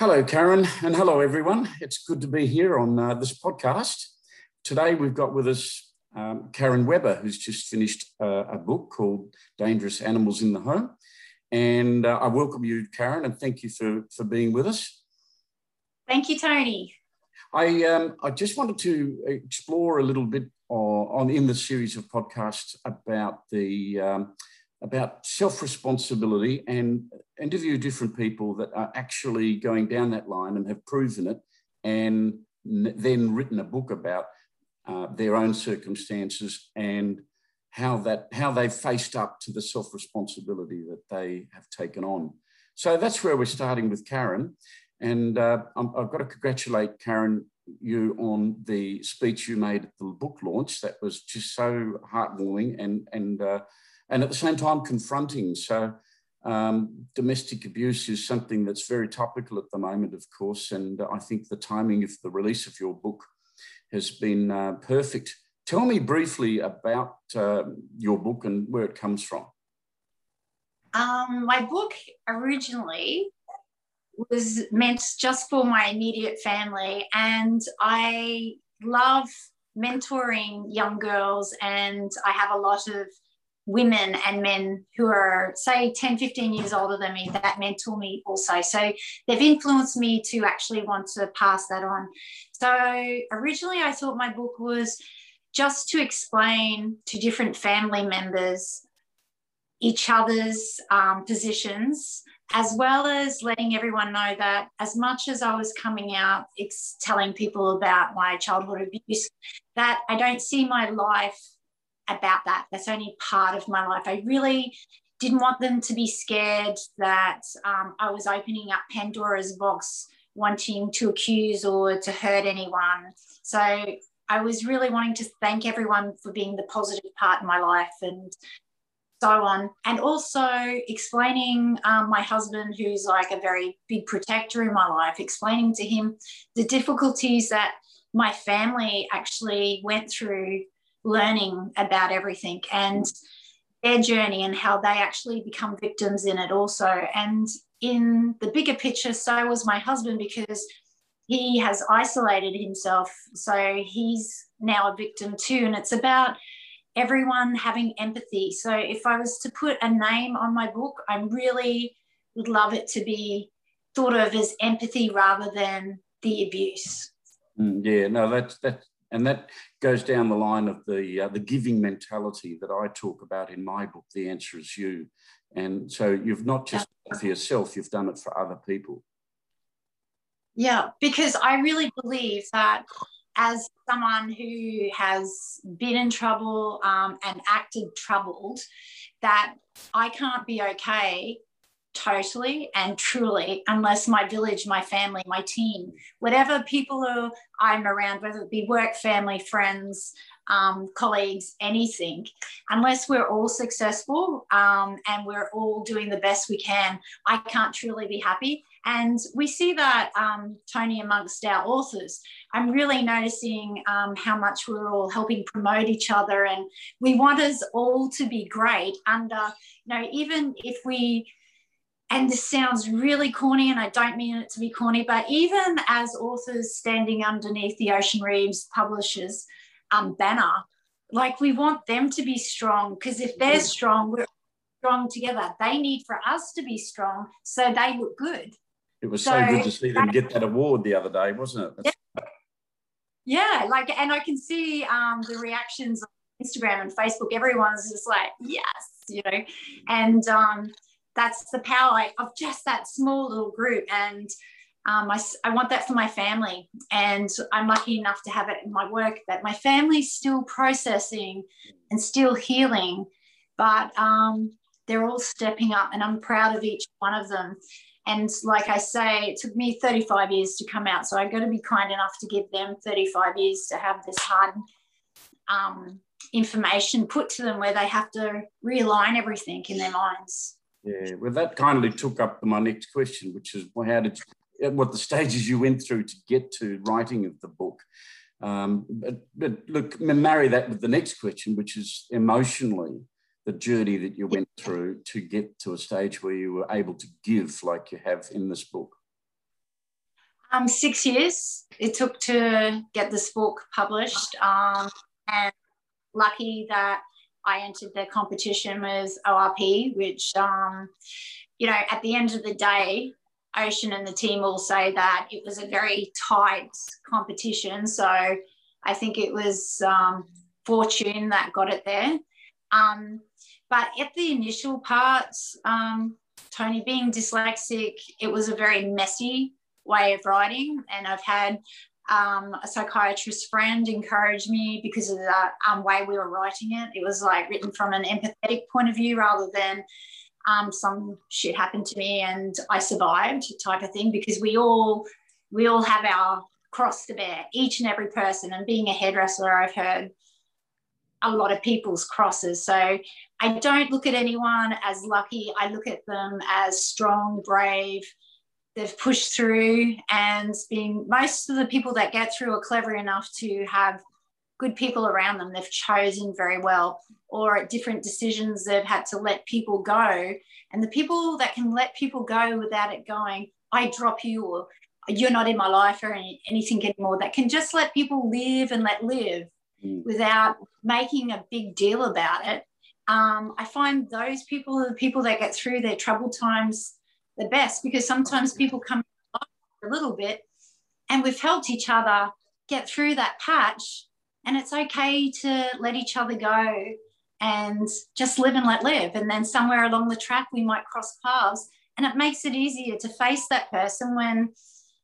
Hello, Karyn, and hello, everyone. It's good to be here on uh, this podcast. Today, we've got with us um, Karyn Webber, who's just finished uh, a book called Dangerous Animals in the Home. And uh, I welcome you, Karyn, and thank you for, for being with us. Thank you, Tony. I, um, I just wanted to explore a little bit on, in the series of podcasts about the um, about self responsibility and interview different people that are actually going down that line and have proven it and then written a book about uh, their own circumstances and how that how they've faced up to the self responsibility that they have taken on. So that's where we're starting with Karyn, and uh, I've got to congratulate Karyn you on the speech you made at the book launch. That was just so heartwarming and and uh, and at the same time confronting. So um, domestic abuse is something that's very topical at the moment, of course, and I think the timing of the release of your book has been uh, perfect. Tell me briefly about uh, your book and where it comes from. Um, my book originally was meant just for my immediate family, and I love mentoring young girls, and I have a lot of women and men who are say 10 15 years older than me that mentor me also. So they've influenced me to actually want to pass that on. So originally i thought my book was just to explain to different family members each other's um, positions as well as letting everyone know that as much as i was coming out it's telling people about my childhood abuse that i don't see my life about that. That's only part of my life. I really didn't want them to be scared that um, I was opening up Pandora's box, wanting to accuse or to hurt anyone. So I was really wanting to thank everyone for being the positive part in my life and so on. And also explaining um, my husband, who's like a very big protector in my life, explaining to him the difficulties that my family actually went through learning about everything and their journey and how they actually become victims in it also. And in the bigger picture, so was my husband because he has isolated himself. So he's now a victim too. And it's about everyone having empathy. So if I was to put a name on my book, I really would love it to be thought of as empathy rather than the abuse. Mm, yeah, no, that's that's and that goes down the line of the uh, the giving mentality that I talk about in my book. The answer is you, and so you've not just done it for yourself; you've done it for other people. Yeah, because I really believe that as someone who has been in trouble um, and acted troubled, that I can't be okay totally and truly unless my village my family my team whatever people are i'm around whether it be work family friends um, colleagues anything unless we're all successful um, and we're all doing the best we can i can't truly be happy. And we see that um, tony amongst our authors. I'm really noticing um, how much we're all helping promote each other and we want us all to be great under you know even if we and this sounds really corny, and I don't mean it to be corny, but even as authors standing underneath the Ocean Reeves publishers um, banner, like we want them to be strong because if they're strong, we're strong together. They need for us to be strong so they look good. It was so, so good to see them get that award the other day, wasn't it? Yeah, yeah like, and I can see um, the reactions on Instagram and Facebook. Everyone's just like, yes, you know, and um, that's the power of just that small little group. And um, I, I want that for my family. And I'm lucky enough to have it in my work that my family's still processing and still healing, but um, they're all stepping up, and I'm proud of each one of them. And like I say, it took me 35 years to come out. So I've got to be kind enough to give them 35 years to have this hard um, information put to them where they have to realign everything in their minds. Yeah, well, that kindly took up my next question, which is well, how did you, what the stages you went through to get to writing of the book. Um, but, but look, marry that with the next question, which is emotionally the journey that you went through to get to a stage where you were able to give like you have in this book. Um, six years it took to get this book published, um, and lucky that I entered the competition was ORP, which, um, you know, at the end of the day, Ocean and the team all say that it was a very tight competition. So I think it was um, fortune that got it there. Um, but at the initial parts, um, Tony being dyslexic, it was a very messy way of writing. And I've had um, a psychiatrist friend encouraged me because of the um, way we were writing it. It was like written from an empathetic point of view rather than um, some shit happened to me and I survived type of thing because we all we all have our cross to bear, each and every person. And being a hairdresser, I've heard a lot of people's crosses. So I don't look at anyone as lucky. I look at them as strong, brave. They've pushed through, and being most of the people that get through are clever enough to have good people around them. They've chosen very well, or at different decisions, they've had to let people go. And the people that can let people go without it going, I drop you, or you're not in my life, or any, anything anymore, that can just let people live and let live mm. without making a big deal about it. Um, I find those people are the people that get through their troubled times the best because sometimes people come a little bit and we've helped each other get through that patch and it's okay to let each other go and just live and let live. And then somewhere along the track we might cross paths and it makes it easier to face that person when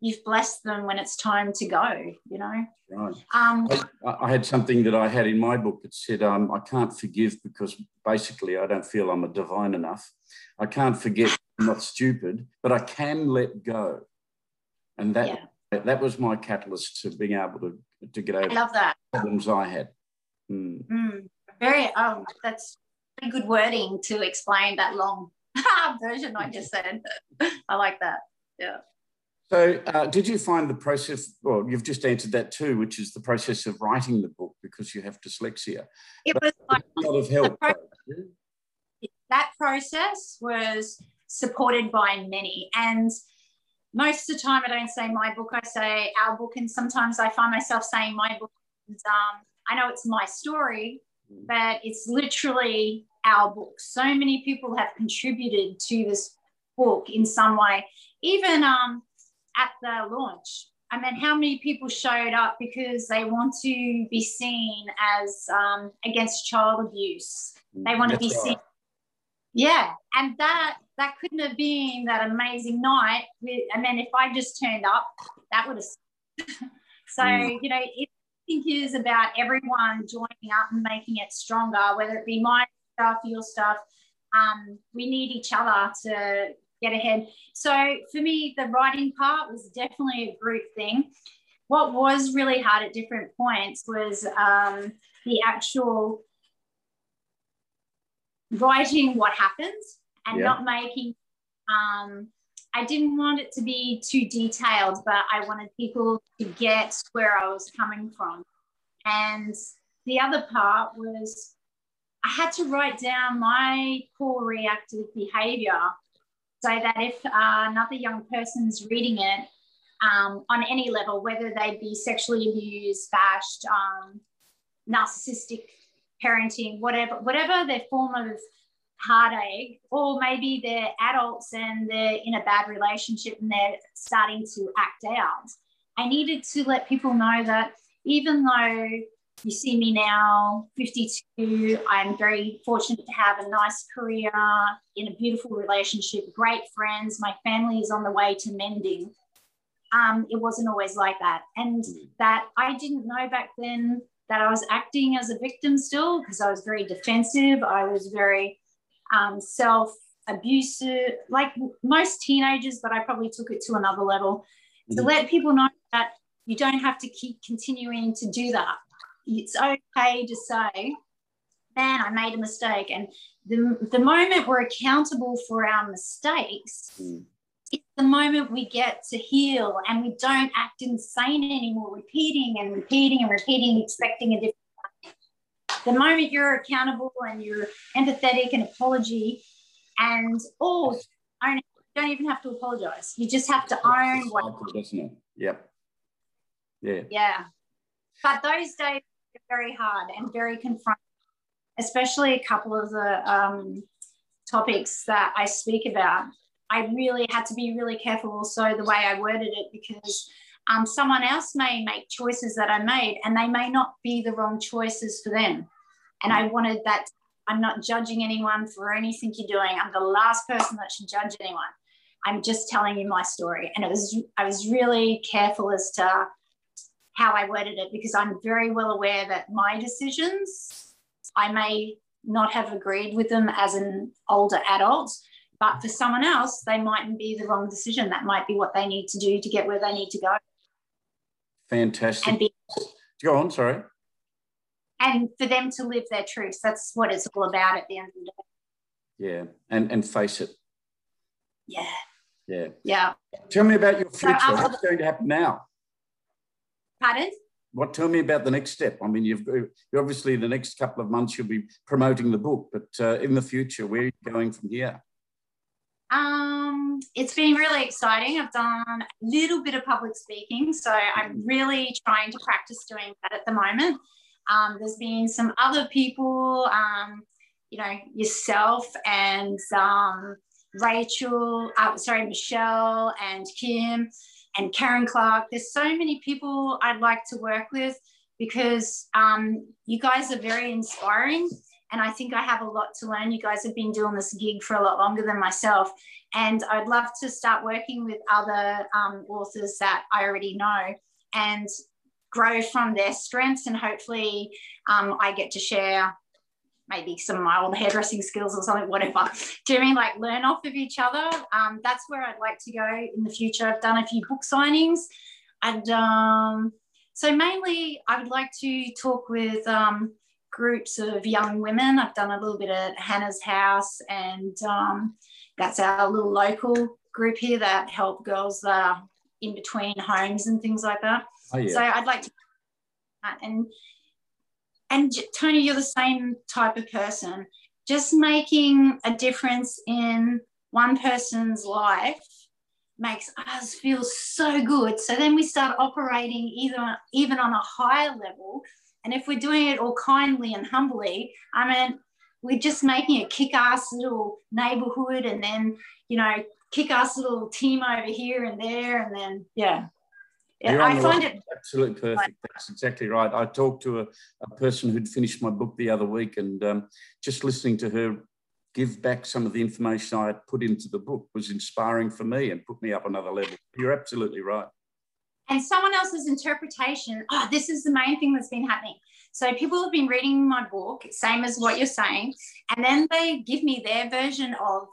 you've blessed them when it's time to go you know? Right. Um, I, I, had something that i had in my book that said um, i can't forgive because basically i don't feel i'm a divine enough. I can't forget i'm not stupid but i can let go and that yeah. that was my catalyst to being able to to get over I love that problems i had mm. Mm, very um that's good wording to explain that long version i just said i like that yeah so, uh, did you find the process? Well, you've just answered that too, which is the process of writing the book because you have dyslexia. It was like a lot of help. Pro- that process was supported by many, and most of the time, I don't say my book; I say our book, and sometimes I find myself saying my book. And, um, I know it's my story, mm. but it's literally our book. So many people have contributed to this book in some way. Even um, at the launch. I mean, how many people showed up because they want to be seen as um, against child abuse? They want to be right. seen. Yeah, and that that couldn't have been that amazing night. With, I mean, if I just turned up, that would have. so mm. you know, it, I think is about everyone joining up and making it stronger. Whether it be my stuff, your stuff, um, we need each other to get ahead. So for me, the writing part was definitely a group thing. What was really hard at different points was um, the actual writing what happens and yeah. not making. Um, I didn't want it to be too detailed, but I wanted people to get where I was coming from. And the other part was I had to write down my core reactive behavior so that if uh, another young person's reading it um, on any level, whether they be sexually abused, bashed, um, narcissistic parenting, whatever, whatever their form of heartache, or maybe they're adults and they're in a bad relationship and they're starting to act out. I needed to let people know that even though you see me now, 52. I'm very fortunate to have a nice career in a beautiful relationship, great friends. My family is on the way to mending. Um, it wasn't always like that. And that I didn't know back then that I was acting as a victim still because I was very defensive. I was very um, self abusive, like most teenagers, but I probably took it to another level mm-hmm. to let people know that you don't have to keep continuing to do that it's okay to say, man, I made a mistake. And the, the moment we're accountable for our mistakes, mm. it's the moment we get to heal and we don't act insane anymore, repeating and repeating and repeating, expecting a different the moment you're accountable and you're empathetic and apology and oh don't even have to apologize. You just have to own what. Doesn't it? Yep. Yeah. Yeah. But those days are very hard and very confronting, especially a couple of the um, topics that I speak about. I really had to be really careful also the way I worded it because um, someone else may make choices that I made and they may not be the wrong choices for them. And I wanted that. I'm not judging anyone for anything you're doing. I'm the last person that should judge anyone. I'm just telling you my story. And it was, I was really careful as to how I worded it because I'm very well aware that my decisions, I may not have agreed with them as an older adult, but for someone else, they mightn't be the wrong decision. That might be what they need to do to get where they need to go. Fantastic. And be, go on, sorry. And for them to live their truth. That's what it's all about at the end of the day. Yeah. And and face it. Yeah. Yeah. Yeah. Tell me about your future. So, um, What's going to happen now? Pardon? What tell me about the next step? I mean, you've obviously the next couple of months you'll be promoting the book, but uh, in the future, where are you going from here? Um, it's been really exciting. I've done a little bit of public speaking, so I'm really trying to practice doing that at the moment. Um, there's been some other people, um, you know, yourself and um, Rachel, uh, sorry, Michelle and Kim and Karen Clark. There's so many people I'd like to work with because um, you guys are very inspiring. And I think I have a lot to learn. You guys have been doing this gig for a lot longer than myself. And I'd love to start working with other um, authors that I already know and grow from their strengths. And hopefully, um, I get to share maybe some of my old hairdressing skills or something, whatever. Do you mean like learn off of each other? Um, that's where I'd like to go in the future. I've done a few book signings, and um, so mainly I would like to talk with um, groups of young women. I've done a little bit at Hannah's House, and um, that's our little local group here that help girls uh, in between homes and things like that. Oh, yeah. So I'd like to and and Tony, you're the same type of person. Just making a difference in one person's life makes us feel so good. So then we start operating either even on a higher level. And if we're doing it all kindly and humbly, I mean, we're just making a kick-ass little neighborhood and then, you know, kick-ass little team over here and there. And then, yeah, I find it absolutely perfect. That's exactly right. I talked to a, a person who'd finished my book the other week, and um, just listening to her give back some of the information I had put into the book was inspiring for me and put me up another level. You're absolutely right. And someone else's interpretation, oh, this is the main thing that's been happening. So people have been reading my book, same as what you're saying, and then they give me their version of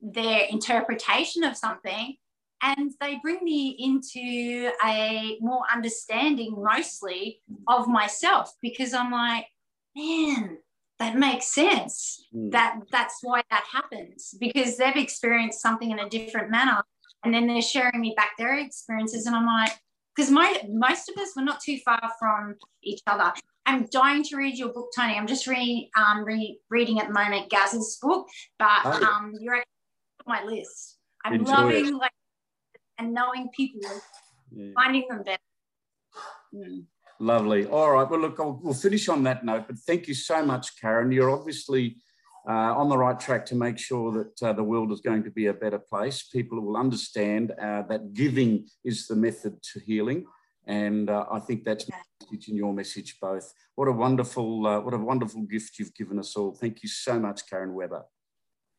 their interpretation of something and they bring me into a more understanding mostly of myself because i'm like man that makes sense mm. that that's why that happens because they've experienced something in a different manner and then they're sharing me back their experiences and i'm like because my most of us were not too far from each other i'm dying to read your book tony i'm just re, um, re- reading at the moment gaz's book but oh. um, you're on my list i'm Enjoy loving it. like and knowing people, yeah. finding them better. Mm. Lovely. All right. Well, look, I'll, we'll finish on that note, but thank you so much, Karyn. You're obviously uh, on the right track to make sure that uh, the world is going to be a better place. People will understand uh, that giving is the method to healing. And uh, I think that's in your message both. What a wonderful, uh, what a wonderful gift you've given us all. Thank you so much, Karyn Webber.